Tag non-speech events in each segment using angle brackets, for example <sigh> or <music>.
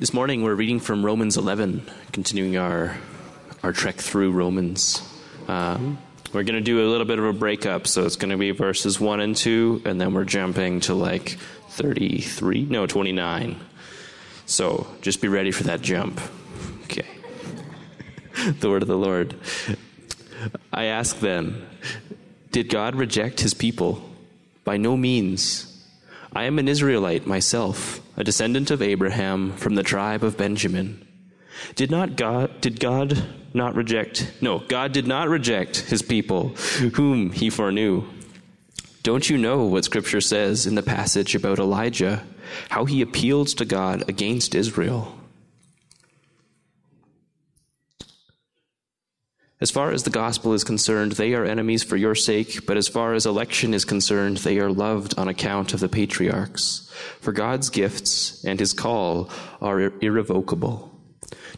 This morning we're reading from Romans 11, continuing our our trek through Romans. Uh, we're going to do a little bit of a breakup, so it's going to be verses 1 and 2, and then we're jumping to like 33, no, 29. So just be ready for that jump. Okay. <laughs> the word of the Lord. I ask then, did God reject his people? By no means. I am an Israelite myself, a descendant of Abraham from the tribe of Benjamin. Did not God did God not reject no, God did not reject his people whom he foreknew. Don't you know what scripture says in the passage about Elijah, how he appeals to God against Israel? As far as the gospel is concerned, they are enemies for your sake, but as far as election is concerned, they are loved on account of the patriarchs. For God's gifts and his call are irrevocable.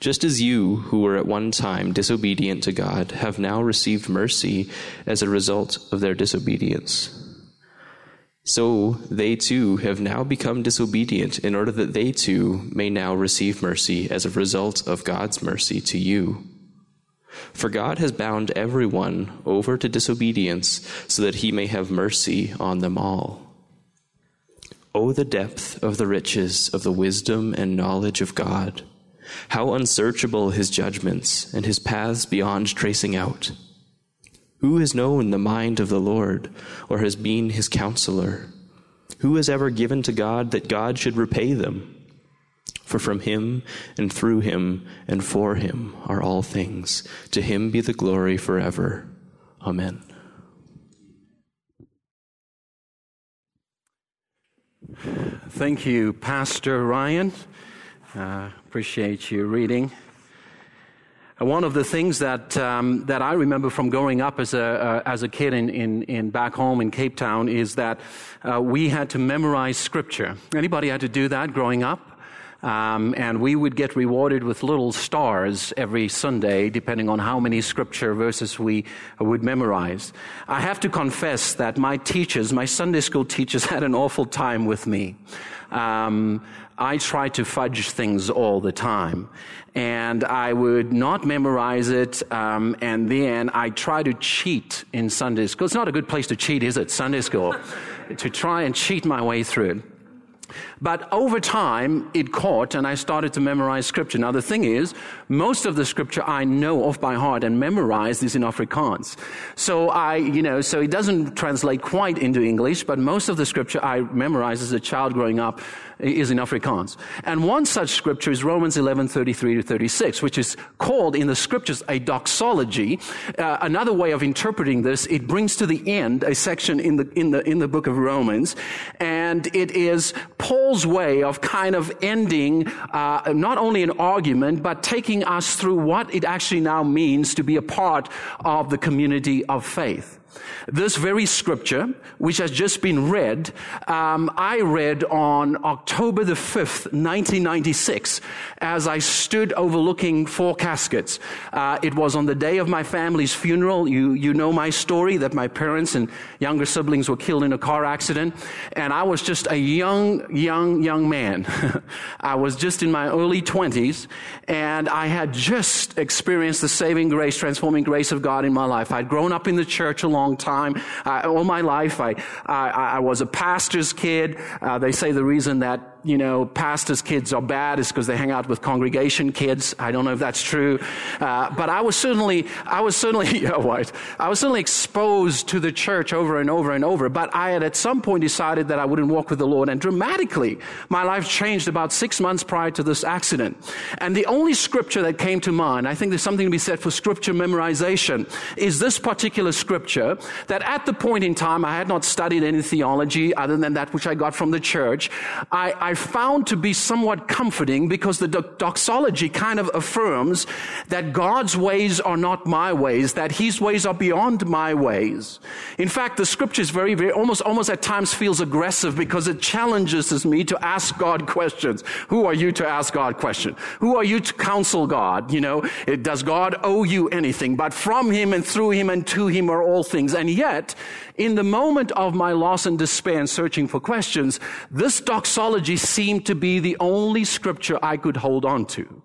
Just as you, who were at one time disobedient to God, have now received mercy as a result of their disobedience. So they too have now become disobedient in order that they too may now receive mercy as a result of God's mercy to you. For God has bound everyone over to disobedience so that he may have mercy on them all. Oh, the depth of the riches of the wisdom and knowledge of God! How unsearchable his judgments and his paths beyond tracing out! Who has known the mind of the Lord, or has been his counselor? Who has ever given to God that God should repay them? For from him and through him and for him are all things. To him be the glory forever. Amen. Thank you, Pastor Ryan. Uh, appreciate you reading. Uh, one of the things that um, that I remember from growing up as a uh, as a kid in, in, in back home in Cape Town is that uh, we had to memorize scripture. Anybody had to do that growing up? Um, and we would get rewarded with little stars every Sunday, depending on how many scripture verses we would memorize. I have to confess that my teachers, my Sunday school teachers, <laughs> had an awful time with me. Um, I tried to fudge things all the time. And I would not memorize it, um, and then I try to cheat in Sunday school. It's not a good place to cheat, is it? Sunday school. <laughs> to try and cheat my way through. But over time, it caught and I started to memorize scripture. Now, the thing is, most of the scripture I know off by heart and memorized is in Afrikaans. So I, you know, so it doesn't translate quite into English, but most of the scripture I memorized as a child growing up is in Afrikaans. And one such scripture is Romans 11, 33 to 36, which is called in the scriptures a doxology. Uh, another way of interpreting this, it brings to the end a section in the, in the, in the book of Romans. And it is Paul's way of kind of ending, uh, not only an argument, but taking us through what it actually now means to be a part of the community of faith. This very scripture, which has just been read, um, I read on October the 5th, 1996, as I stood overlooking four caskets. Uh, it was on the day of my family's funeral. You, you know my story that my parents and younger siblings were killed in a car accident. And I was just a young, young, young man. <laughs> I was just in my early 20s, and I had just experienced the saving grace, transforming grace of God in my life. I'd grown up in the church a long time time. Uh, all my life, I, I, I was a pastor's kid. Uh, they say the reason that you know, pastors' kids are bad is because they hang out with congregation kids. I don't know if that's true. Uh, but I was certainly, I was certainly, <laughs> yeah, what? I was certainly exposed to the church over and over and over. But I had at some point decided that I wouldn't walk with the Lord. And dramatically, my life changed about six months prior to this accident. And the only scripture that came to mind, I think there's something to be said for scripture memorization, is this particular scripture that at the point in time I had not studied any theology other than that which I got from the church. I, I I found to be somewhat comforting because the doxology kind of affirms that God's ways are not my ways, that His ways are beyond my ways. In fact, the scripture is very, very, almost, almost at times feels aggressive because it challenges me to ask God questions. Who are you to ask God questions? Who are you to counsel God? You know, it, does God owe you anything? But from Him and through Him and to Him are all things. And yet, in the moment of my loss and despair and searching for questions, this doxology seemed to be the only scripture I could hold on to.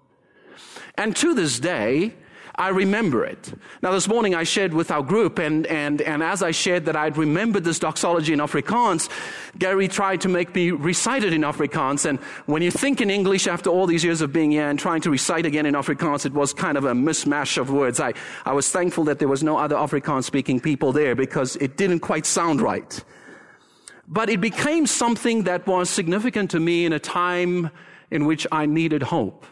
And to this day, I remember it. Now, this morning I shared with our group, and, and, and as I shared that I'd remembered this doxology in Afrikaans, Gary tried to make me recite it in Afrikaans. And when you think in English after all these years of being here and trying to recite again in Afrikaans, it was kind of a mismatch of words. I, I was thankful that there was no other Afrikaans speaking people there because it didn't quite sound right. But it became something that was significant to me in a time in which I needed hope.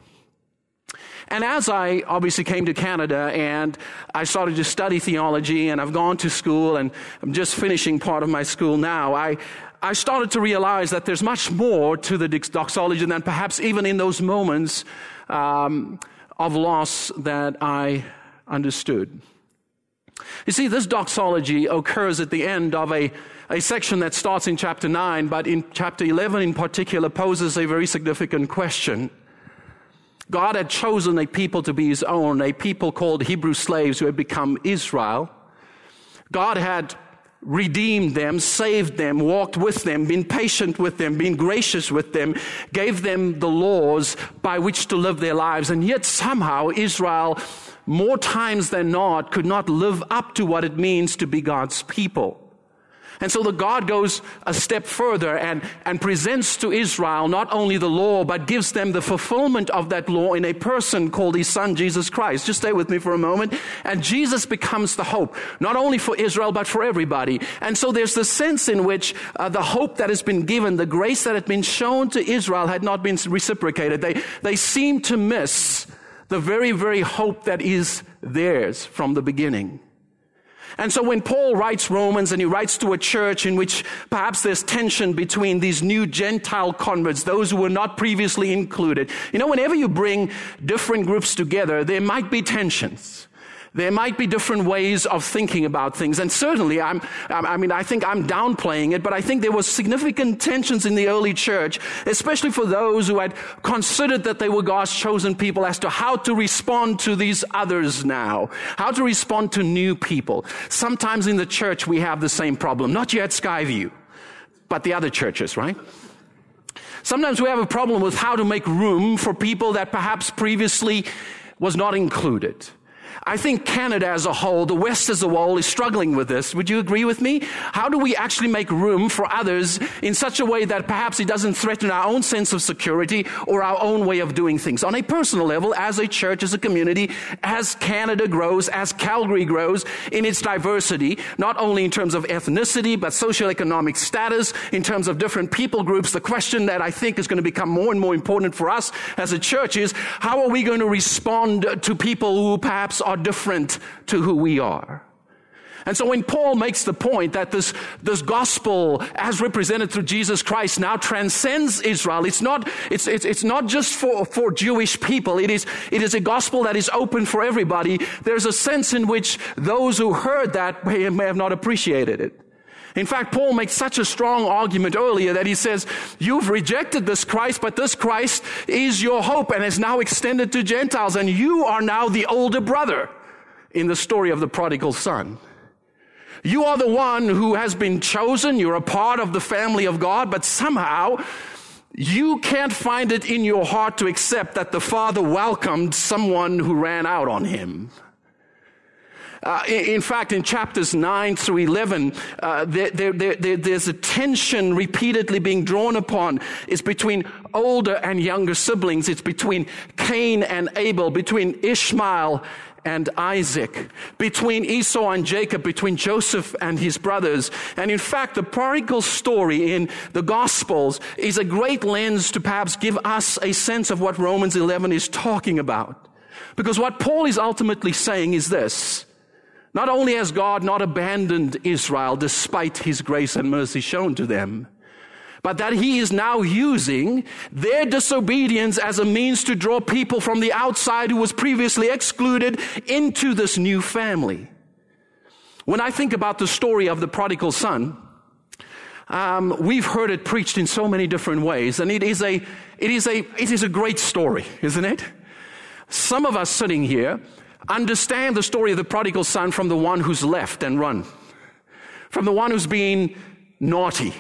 And as I obviously came to Canada and I started to study theology and I've gone to school and I'm just finishing part of my school now, I, I started to realize that there's much more to the doxology than perhaps even in those moments um, of loss that I understood. You see, this doxology occurs at the end of a, a section that starts in chapter 9, but in chapter 11 in particular poses a very significant question. God had chosen a people to be his own, a people called Hebrew slaves who had become Israel. God had redeemed them, saved them, walked with them, been patient with them, been gracious with them, gave them the laws by which to live their lives. And yet somehow Israel, more times than not, could not live up to what it means to be God's people. And so the God goes a step further and, and presents to Israel not only the law, but gives them the fulfillment of that law in a person called his son, Jesus Christ. Just stay with me for a moment. And Jesus becomes the hope, not only for Israel, but for everybody. And so there's the sense in which uh, the hope that has been given, the grace that had been shown to Israel had not been reciprocated. They, they seem to miss the very, very hope that is theirs from the beginning. And so when Paul writes Romans and he writes to a church in which perhaps there's tension between these new Gentile converts, those who were not previously included, you know, whenever you bring different groups together, there might be tensions. There might be different ways of thinking about things. And certainly, I'm, I mean, I think I'm downplaying it, but I think there was significant tensions in the early church, especially for those who had considered that they were God's chosen people as to how to respond to these others now, how to respond to new people. Sometimes in the church, we have the same problem, not yet Skyview, but the other churches, right? Sometimes we have a problem with how to make room for people that perhaps previously was not included. I think Canada as a whole, the West as a whole, is struggling with this. Would you agree with me? How do we actually make room for others in such a way that perhaps it doesn't threaten our own sense of security or our own way of doing things? On a personal level, as a church, as a community, as Canada grows, as Calgary grows in its diversity, not only in terms of ethnicity, but socioeconomic status, in terms of different people groups, the question that I think is going to become more and more important for us as a church is how are we going to respond to people who perhaps are different to who we are. And so when Paul makes the point that this, this gospel as represented through Jesus Christ now transcends Israel, it's not, it's, it's, it's not just for, for Jewish people. It is, it is a gospel that is open for everybody. There's a sense in which those who heard that may, may have not appreciated it. In fact, Paul makes such a strong argument earlier that he says, you've rejected this Christ, but this Christ is your hope and is now extended to Gentiles, and you are now the older brother in the story of the prodigal son. You are the one who has been chosen. You're a part of the family of God, but somehow you can't find it in your heart to accept that the father welcomed someone who ran out on him. Uh, in, fact, in chapters 9 through 11, uh, there, there, there, there's a tension repeatedly being drawn upon. It's between older and younger siblings. It's between Cain and Abel, between Ishmael and Isaac, between Esau and Jacob, between Joseph and his brothers. And in fact, the prodigal story in the Gospels is a great lens to perhaps give us a sense of what Romans 11 is talking about. Because what Paul is ultimately saying is this. Not only has God not abandoned Israel despite his grace and mercy shown to them, but that he is now using their disobedience as a means to draw people from the outside who was previously excluded into this new family. When I think about the story of the prodigal son, um, we've heard it preached in so many different ways, and it is a it is a it is a great story, isn't it? Some of us sitting here understand the story of the prodigal son from the one who's left and run, from the one who's been naughty,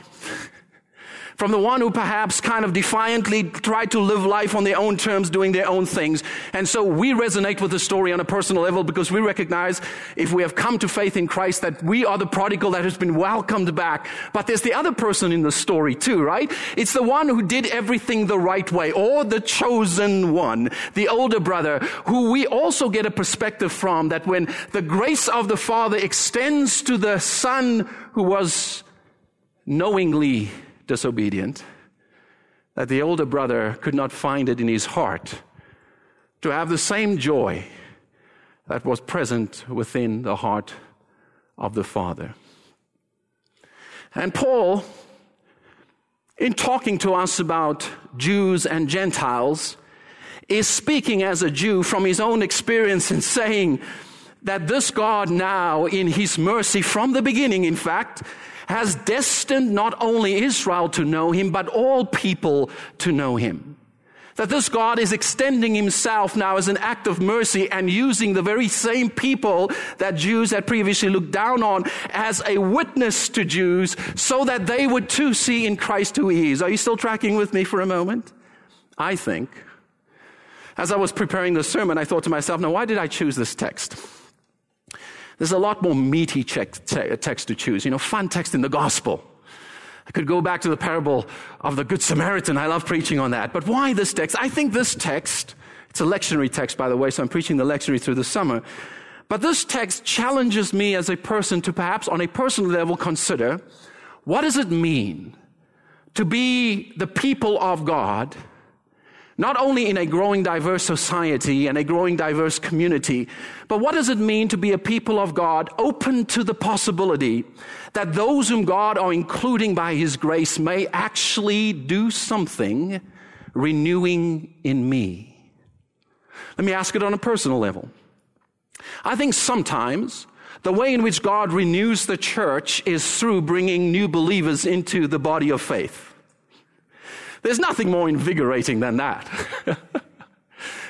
from the one who perhaps kind of defiantly tried to live life on their own terms, doing their own things. And so we resonate with the story on a personal level because we recognize if we have come to faith in Christ that we are the prodigal that has been welcomed back. But there's the other person in the story too, right? It's the one who did everything the right way or the chosen one, the older brother who we also get a perspective from that when the grace of the father extends to the son who was knowingly disobedient, that the older brother could not find it in his heart to have the same joy that was present within the heart of the father. And Paul, in talking to us about Jews and Gentiles, is speaking as a Jew from his own experience and saying that this God now, in his mercy from the beginning, in fact, has destined not only Israel to know him, but all people to know him. That this God is extending himself now as an act of mercy and using the very same people that Jews had previously looked down on as a witness to Jews so that they would too see in Christ who he is. Are you still tracking with me for a moment? I think. As I was preparing the sermon, I thought to myself, now why did I choose this text? There's a lot more meaty text to choose. You know, fun text in the gospel. I could go back to the parable of the Good Samaritan. I love preaching on that. But why this text? I think this text, it's a lectionary text, by the way, so I'm preaching the lectionary through the summer. But this text challenges me as a person to perhaps on a personal level consider what does it mean to be the people of God not only in a growing diverse society and a growing diverse community, but what does it mean to be a people of God open to the possibility that those whom God are including by His grace may actually do something renewing in me? Let me ask it on a personal level. I think sometimes the way in which God renews the church is through bringing new believers into the body of faith. There's nothing more invigorating than that. <laughs>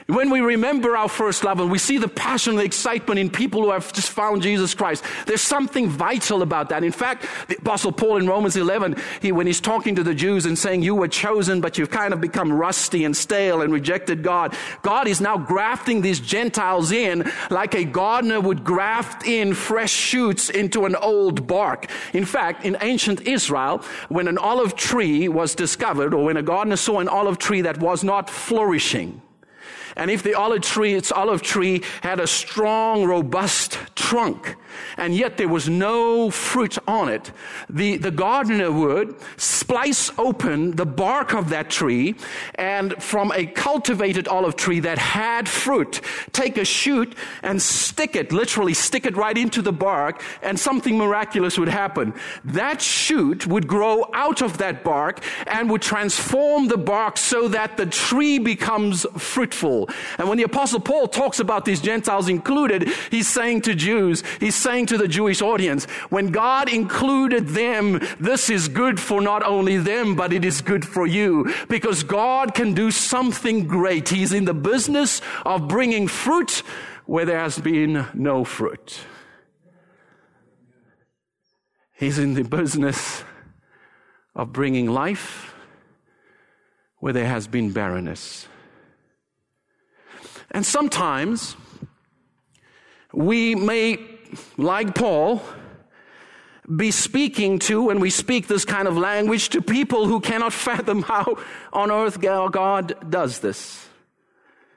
When we remember our first love and we see the passion and the excitement in people who have just found Jesus Christ, there's something vital about that. In fact, the Apostle Paul in Romans 11, he, when he's talking to the Jews and saying, You were chosen, but you've kind of become rusty and stale and rejected God, God is now grafting these Gentiles in like a gardener would graft in fresh shoots into an old bark. In fact, in ancient Israel, when an olive tree was discovered, or when a gardener saw an olive tree that was not flourishing, and if the olive tree, its olive tree had a strong, robust trunk, and yet there was no fruit on it, the, the gardener would splice open the bark of that tree and from a cultivated olive tree that had fruit, take a shoot and stick it, literally stick it right into the bark, and something miraculous would happen. That shoot would grow out of that bark and would transform the bark so that the tree becomes fruitful. And when the apostle Paul talks about these Gentiles included, he's saying to Jews, he's saying to the Jewish audience, when God included them, this is good for not only them, but it is good for you because God can do something great. He's in the business of bringing fruit where there has been no fruit. He's in the business of bringing life where there has been barrenness. And sometimes we may, like Paul, be speaking to, when we speak this kind of language, to people who cannot <laughs> fathom how on earth God does this.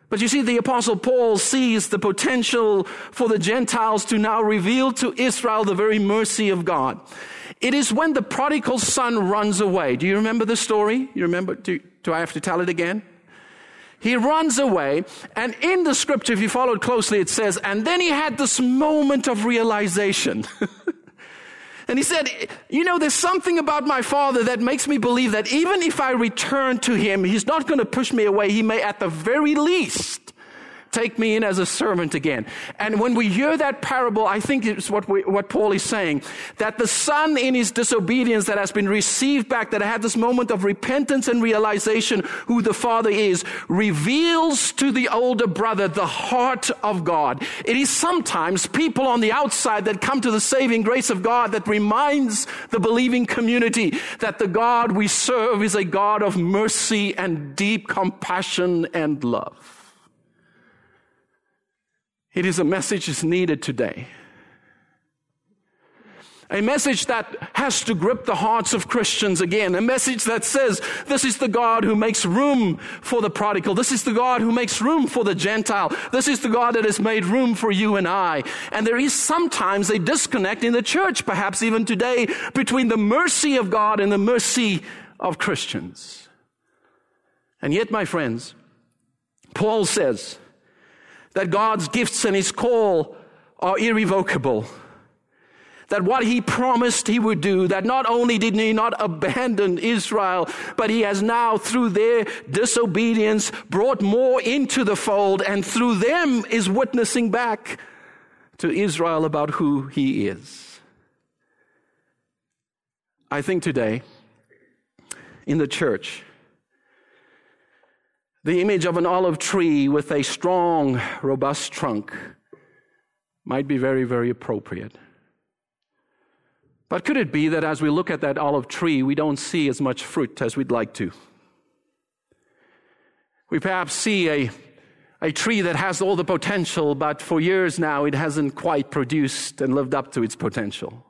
But you see, the apostle Paul sees the potential for the Gentiles to now reveal to Israel the very mercy of God. It is when the prodigal son runs away. Do you remember the story? You remember? Do, do I have to tell it again? He runs away, and in the scripture, if you followed closely, it says, and then he had this moment of realization. <laughs> and he said, You know, there's something about my father that makes me believe that even if I return to him, he's not going to push me away. He may, at the very least, Take me in as a servant again. And when we hear that parable, I think it's what, we, what Paul is saying, that the son in his disobedience that has been received back, that had this moment of repentance and realization who the father is, reveals to the older brother the heart of God. It is sometimes people on the outside that come to the saving grace of God that reminds the believing community that the God we serve is a God of mercy and deep compassion and love. It is a message that's needed today. A message that has to grip the hearts of Christians again. A message that says, this is the God who makes room for the prodigal. This is the God who makes room for the Gentile. This is the God that has made room for you and I. And there is sometimes a disconnect in the church, perhaps even today, between the mercy of God and the mercy of Christians. And yet, my friends, Paul says, that God's gifts and His call are irrevocable. That what He promised He would do, that not only did He not abandon Israel, but He has now, through their disobedience, brought more into the fold and through them is witnessing back to Israel about who He is. I think today, in the church, the image of an olive tree with a strong, robust trunk might be very, very appropriate. But could it be that as we look at that olive tree, we don't see as much fruit as we'd like to? We perhaps see a, a tree that has all the potential, but for years now it hasn't quite produced and lived up to its potential.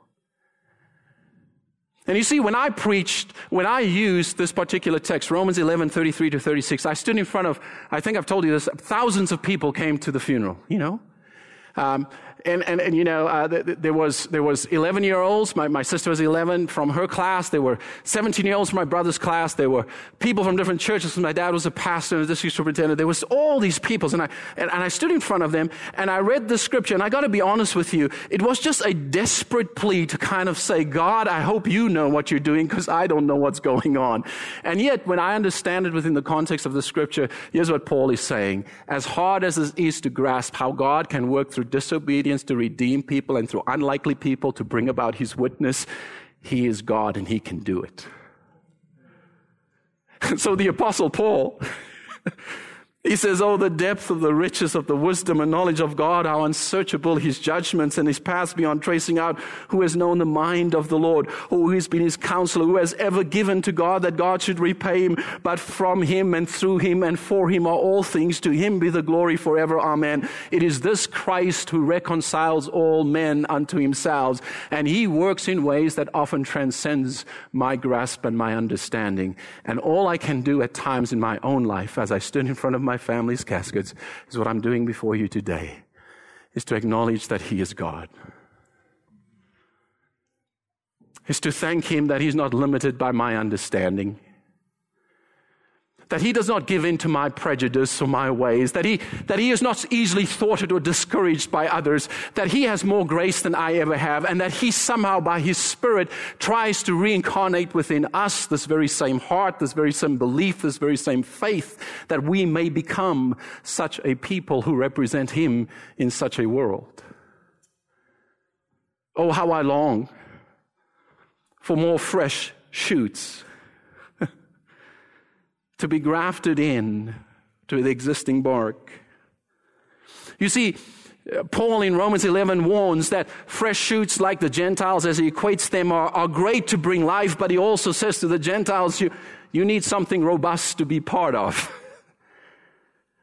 And you see, when I preached, when I used this particular text, Romans 11, 33 to 36, I stood in front of, I think I've told you this, thousands of people came to the funeral, you know? Um, and, and, and you know, uh, there was, there was 11 year olds. My, my sister was 11 from her class. There were 17 year olds from my brother's class. There were people from different churches. My dad was a pastor and a district superintendent. There was all these people. And I, and, and I stood in front of them and I read the scripture. And I got to be honest with you. It was just a desperate plea to kind of say, God, I hope you know what you're doing because I don't know what's going on. And yet, when I understand it within the context of the scripture, here's what Paul is saying. As hard as it is to grasp how God can work through disobedience, to redeem people and through unlikely people to bring about his witness, he is God and he can do it. <laughs> so the apostle Paul <laughs> He says, Oh, the depth of the riches of the wisdom and knowledge of God, how unsearchable his judgments and his paths beyond tracing out, who has known the mind of the Lord, who has been his counselor, who has ever given to God that God should repay him, but from him and through him and for him are all things. To him be the glory forever. Amen. It is this Christ who reconciles all men unto himself, and he works in ways that often transcends my grasp and my understanding. And all I can do at times in my own life, as I stood in front of my family's caskets is what I'm doing before you today, is to acknowledge that He is God. Is to thank Him that He's not limited by my understanding that he does not give in to my prejudice or my ways, that he, that he is not easily thwarted or discouraged by others, that he has more grace than I ever have, and that he somehow by his spirit tries to reincarnate within us this very same heart, this very same belief, this very same faith, that we may become such a people who represent him in such a world. Oh, how I long for more fresh shoots to be grafted in to the existing bark. You see, Paul in Romans 11 warns that fresh shoots like the Gentiles, as he equates them, are, are great to bring life, but he also says to the Gentiles, you, you need something robust to be part of.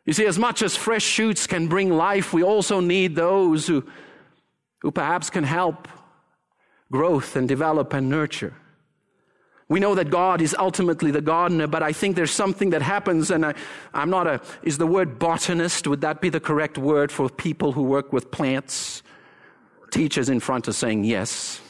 you see, as much as fresh shoots can bring life, we also need those who, who perhaps can help growth and develop and nurture. We know that God is ultimately the gardener, but I think there's something that happens, and I, am not a, is the word botanist, would that be the correct word for people who work with plants? Teachers in front are saying yes.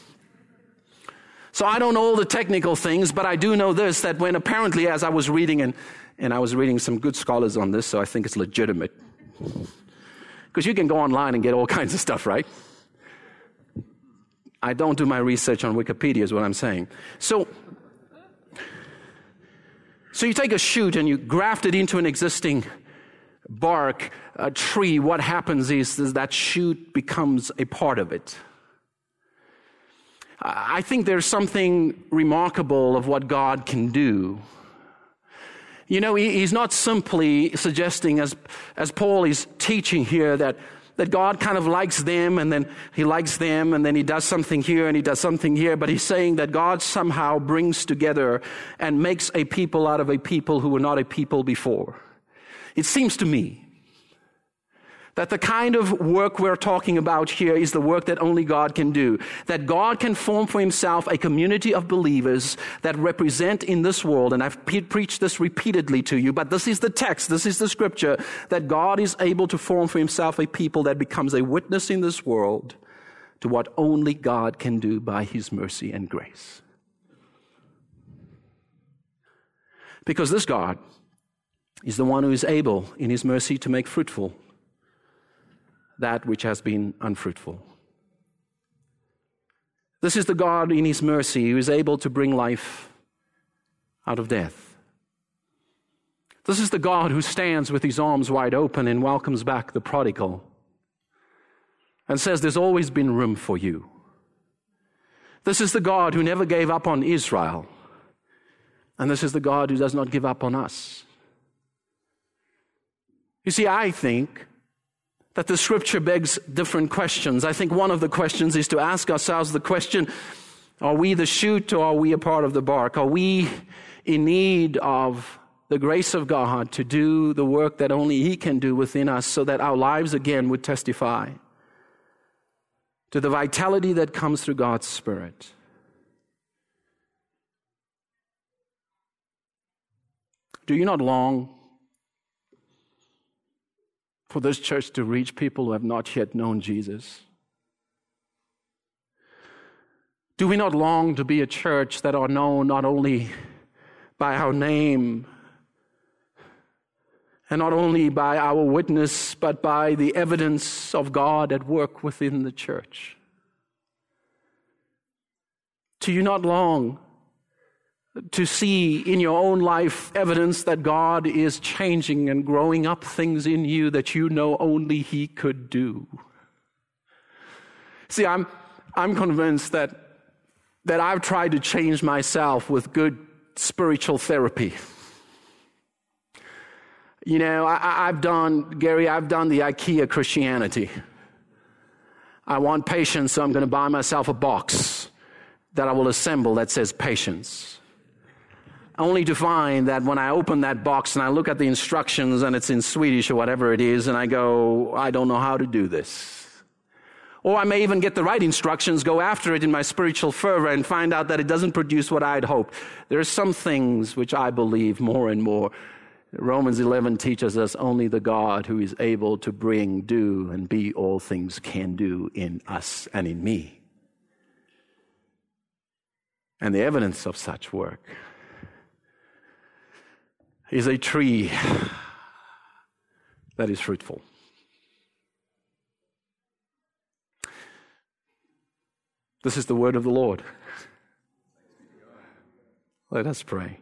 So I don't know all the technical things, but I do know this, that when apparently as I was reading, and, and I was reading some good scholars on this, so I think it's legitimate. Because you can go online and get all <laughs> kinds of stuff, right? I don't do my research on Wikipedia, is what I'm saying. So so you take a shoot and you graft it into an existing bark, a tree, what happens is, is that shoot becomes a part of it. I think there's something remarkable of what God can do. You know, he's not simply suggesting, as, as Paul is teaching here, that, that God kind of likes them and then he likes them and then he does something here and he does something here, but he's saying that God somehow brings together and makes a people out of a people who were not a people before. It seems to me that the kind of work we're talking about here is the work that only God can do. That God can form for himself a community of believers that represent in this world, and I've pre- preached this repeatedly to you, but this is the text, this is the scripture, that God is able to form for himself a people that becomes a witness in this world to what only God can do by his mercy and grace. Because this God is the one who is able, in his mercy, to make fruitful that which has been unfruitful. This is the God in His mercy who is able to bring life out of death. This is the God who stands with his arms wide open and welcomes back the prodigal and says, There's always been room for you. This is the God who never gave up on Israel. And this is the God who does not give up on us. You see, I think that the scripture begs different questions. I think one of the questions is to ask ourselves the question, are we the shoot or are we a part of the bark? Are we in need of the grace of God to do the work that only He can do within us so that our lives again would testify to the vitality that comes through God's Spirit? Do you not long for this church to reach people who have not yet known Jesus? Do we not long to be a church that are known not only by our name and not only by our witness, but by the evidence of God at work within the church? Do you not long to see in your own life evidence that God is changing and growing up things in you that you know only He could do. See, I'm, I'm convinced that, that I've tried to change myself with good spiritual therapy. You know, I, have done, Gary, I've done the IKEA Christianity. I want patience, so I'm going to buy myself a box that I will assemble that says patience only to find that when I open that box and I look at the instructions and it's in Swedish or whatever it is, and I go, I don't know how to do this. Or I may even get the right instructions, go after it in my spiritual fervor and find out that it doesn't produce what I'd hoped. There are some things which I believe more and more. Romans 11 teaches us only the God who is able to bring, do, and be all things can do in us and in me. And the evidence of such work is a tree that is fruitful. This is the word of the Lord. Let us pray.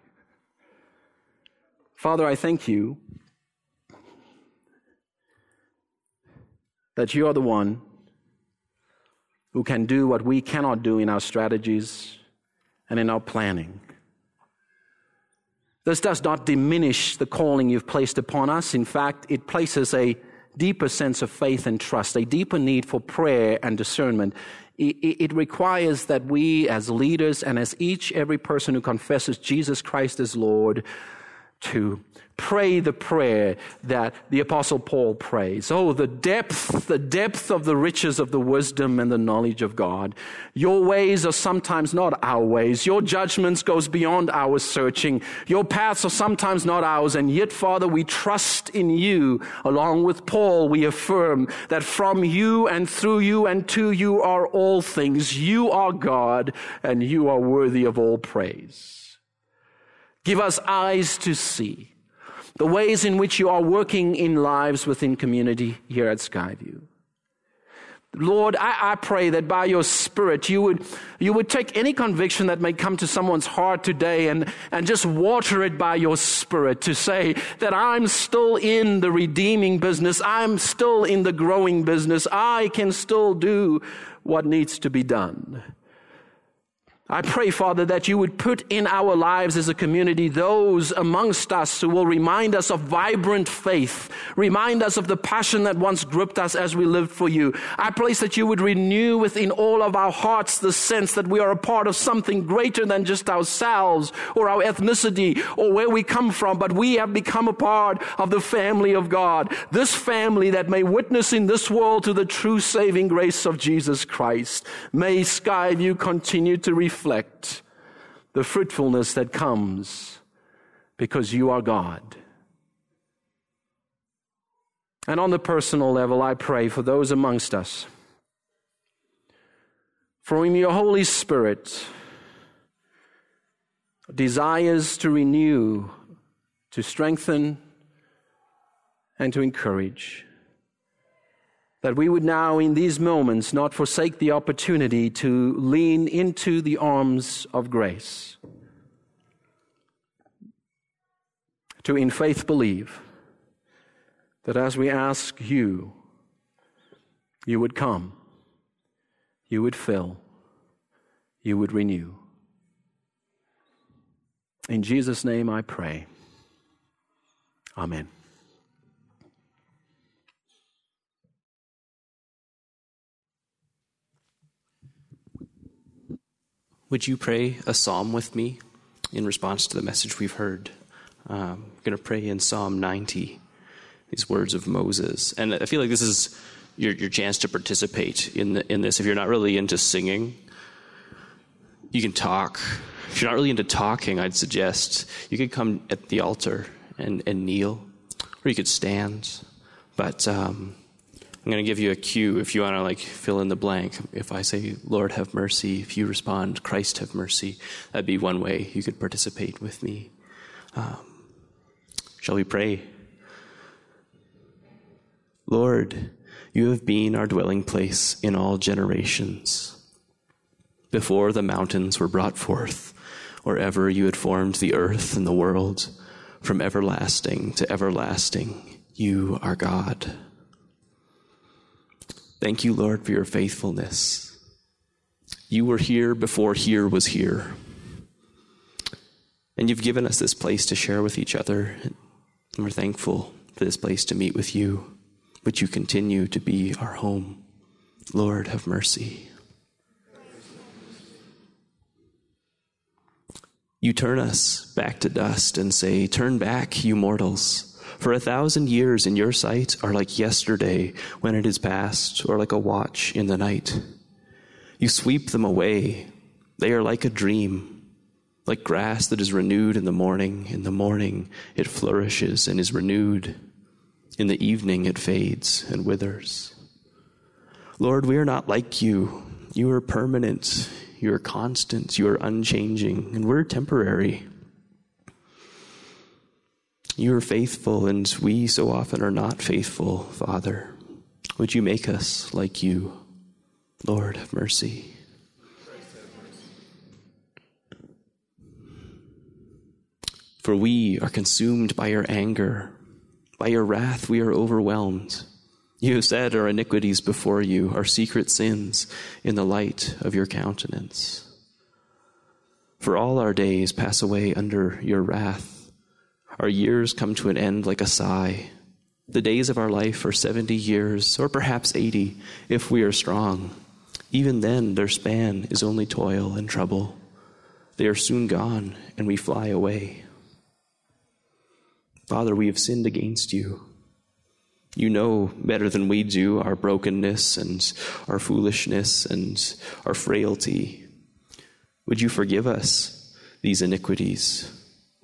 Father, I thank you that you are the one who can do what we cannot do in our strategies and in our planning. This does not diminish the calling you've placed upon us. In fact, it places a deeper sense of faith and trust, a deeper need for prayer and discernment. It, requires that we as leaders and as each, every person who confesses Jesus Christ as Lord, to pray the prayer that the apostle Paul prays. Oh, the depth, the depth of the riches of the wisdom and the knowledge of God. Your ways are sometimes not our ways. Your judgments goes beyond our searching. Your paths are sometimes not ours. And yet, Father, we trust in you. Along with Paul, we affirm that from you and through you and to you are all things. You are God and you are worthy of all praise. Give us eyes to see the ways in which you are working in lives within community here at Skyview. Lord, I, I, pray that by your Spirit you would, you would take any conviction that may come to someone's heart today and, and just water it by your Spirit to say that I'm still in the redeeming business. I'm still in the growing business. I can still do what needs to be done. I pray, Father, that you would put in our lives as a community those amongst us who will remind us of vibrant faith, remind us of the passion that once gripped us as we lived for you. I pray that you would renew within all of our hearts the sense that we are a part of something greater than just ourselves or our ethnicity or where we come from, but we have become a part of the family of God. This family that may witness in this world to the true saving grace of Jesus Christ. May Skyview continue to reflect the fruitfulness that comes because you are God. And on the personal level, I pray for those amongst us, for whom your Holy Spirit desires to renew, to strengthen, and to encourage that we would now, in these moments, not forsake the opportunity to lean into the arms of grace, to in faith believe that as we ask you, you would come, you would fill, you would renew. In Jesus' name I pray. Amen. Would you pray a psalm with me in response to the message we've heard? Um, I'm going to pray in Psalm 90, these words of Moses. And I feel like this is your, your chance to participate in, the, in this. If you're not really into singing, you can talk. If you're not really into talking, I'd suggest you could come at the altar and, and kneel, or you could stand. But um, I'm going to give you a cue if you want to like fill in the blank. If I say, Lord, have mercy, if you respond, Christ, have mercy, that'd be one way you could participate with me. Um, shall we pray? Lord, you have been our dwelling place in all generations. Before the mountains were brought forth, or ever you had formed the earth and the world, from everlasting to everlasting, you are God. Thank you, Lord, for your faithfulness. You were here before here was here. And you've given us this place to share with each other. And we're thankful for this place to meet with you. But you continue to be our home. Lord, have mercy. You turn us back to dust and say, Turn back, you mortals. For a thousand years in your sight are like yesterday when it is past, or like a watch in the night. You sweep them away. They are like a dream, like grass that is renewed in the morning. In the morning it flourishes and is renewed. In the evening it fades and withers. Lord, we are not like you. You are permanent. You are constant. You are unchanging. And we're temporary. You are faithful, and we so often are not faithful, Father. Would you make us like you? Lord, have mercy. For we are consumed by your anger. By your wrath, we are overwhelmed. You have set our iniquities before you, our secret sins in the light of your countenance. For all our days pass away under your wrath. Our years come to an end like a sigh. The days of our life are 70 years, or perhaps 80, if we are strong. Even then, their span is only toil and trouble. They are soon gone, and we fly away. Father, we have sinned against you. You know better than we do our brokenness and our foolishness and our frailty. Would you forgive us these iniquities?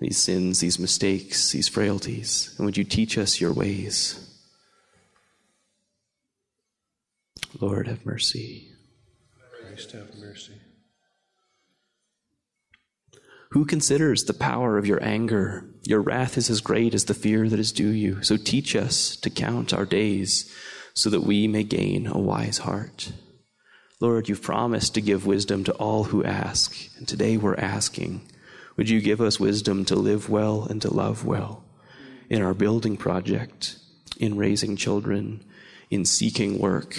These sins, these mistakes, these frailties? And would you teach us your ways? Lord, have mercy. Christ, have mercy. Who considers the power of your anger? Your wrath is as great as the fear that is due you. So teach us to count our days, so that we may gain a wise heart. Lord, you've promised to give wisdom to all who ask, and today we're asking, would you give us wisdom to live well and to love well in our building project, in raising children, in seeking work,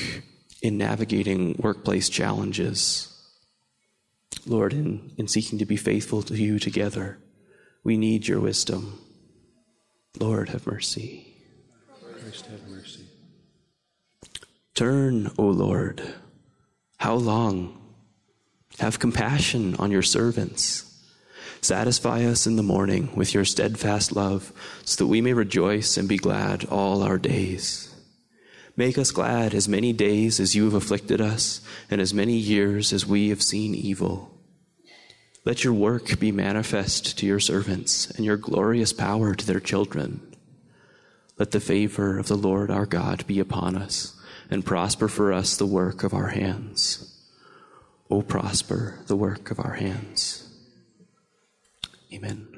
in navigating workplace challenges? Lord, in, in seeking to be faithful to you together, we need your wisdom. Lord, have mercy. Christ have mercy. Turn, O Lord. How long? Have compassion on your servants. Satisfy us in the morning with your steadfast love, so that we may rejoice and be glad all our days. Make us glad as many days as you have afflicted us, and as many years as we have seen evil. Let your work be manifest to your servants, and your glorious power to their children. Let the favor of the Lord our God be upon us, and prosper for us the work of our hands. O prosper the work of our hands. Amen.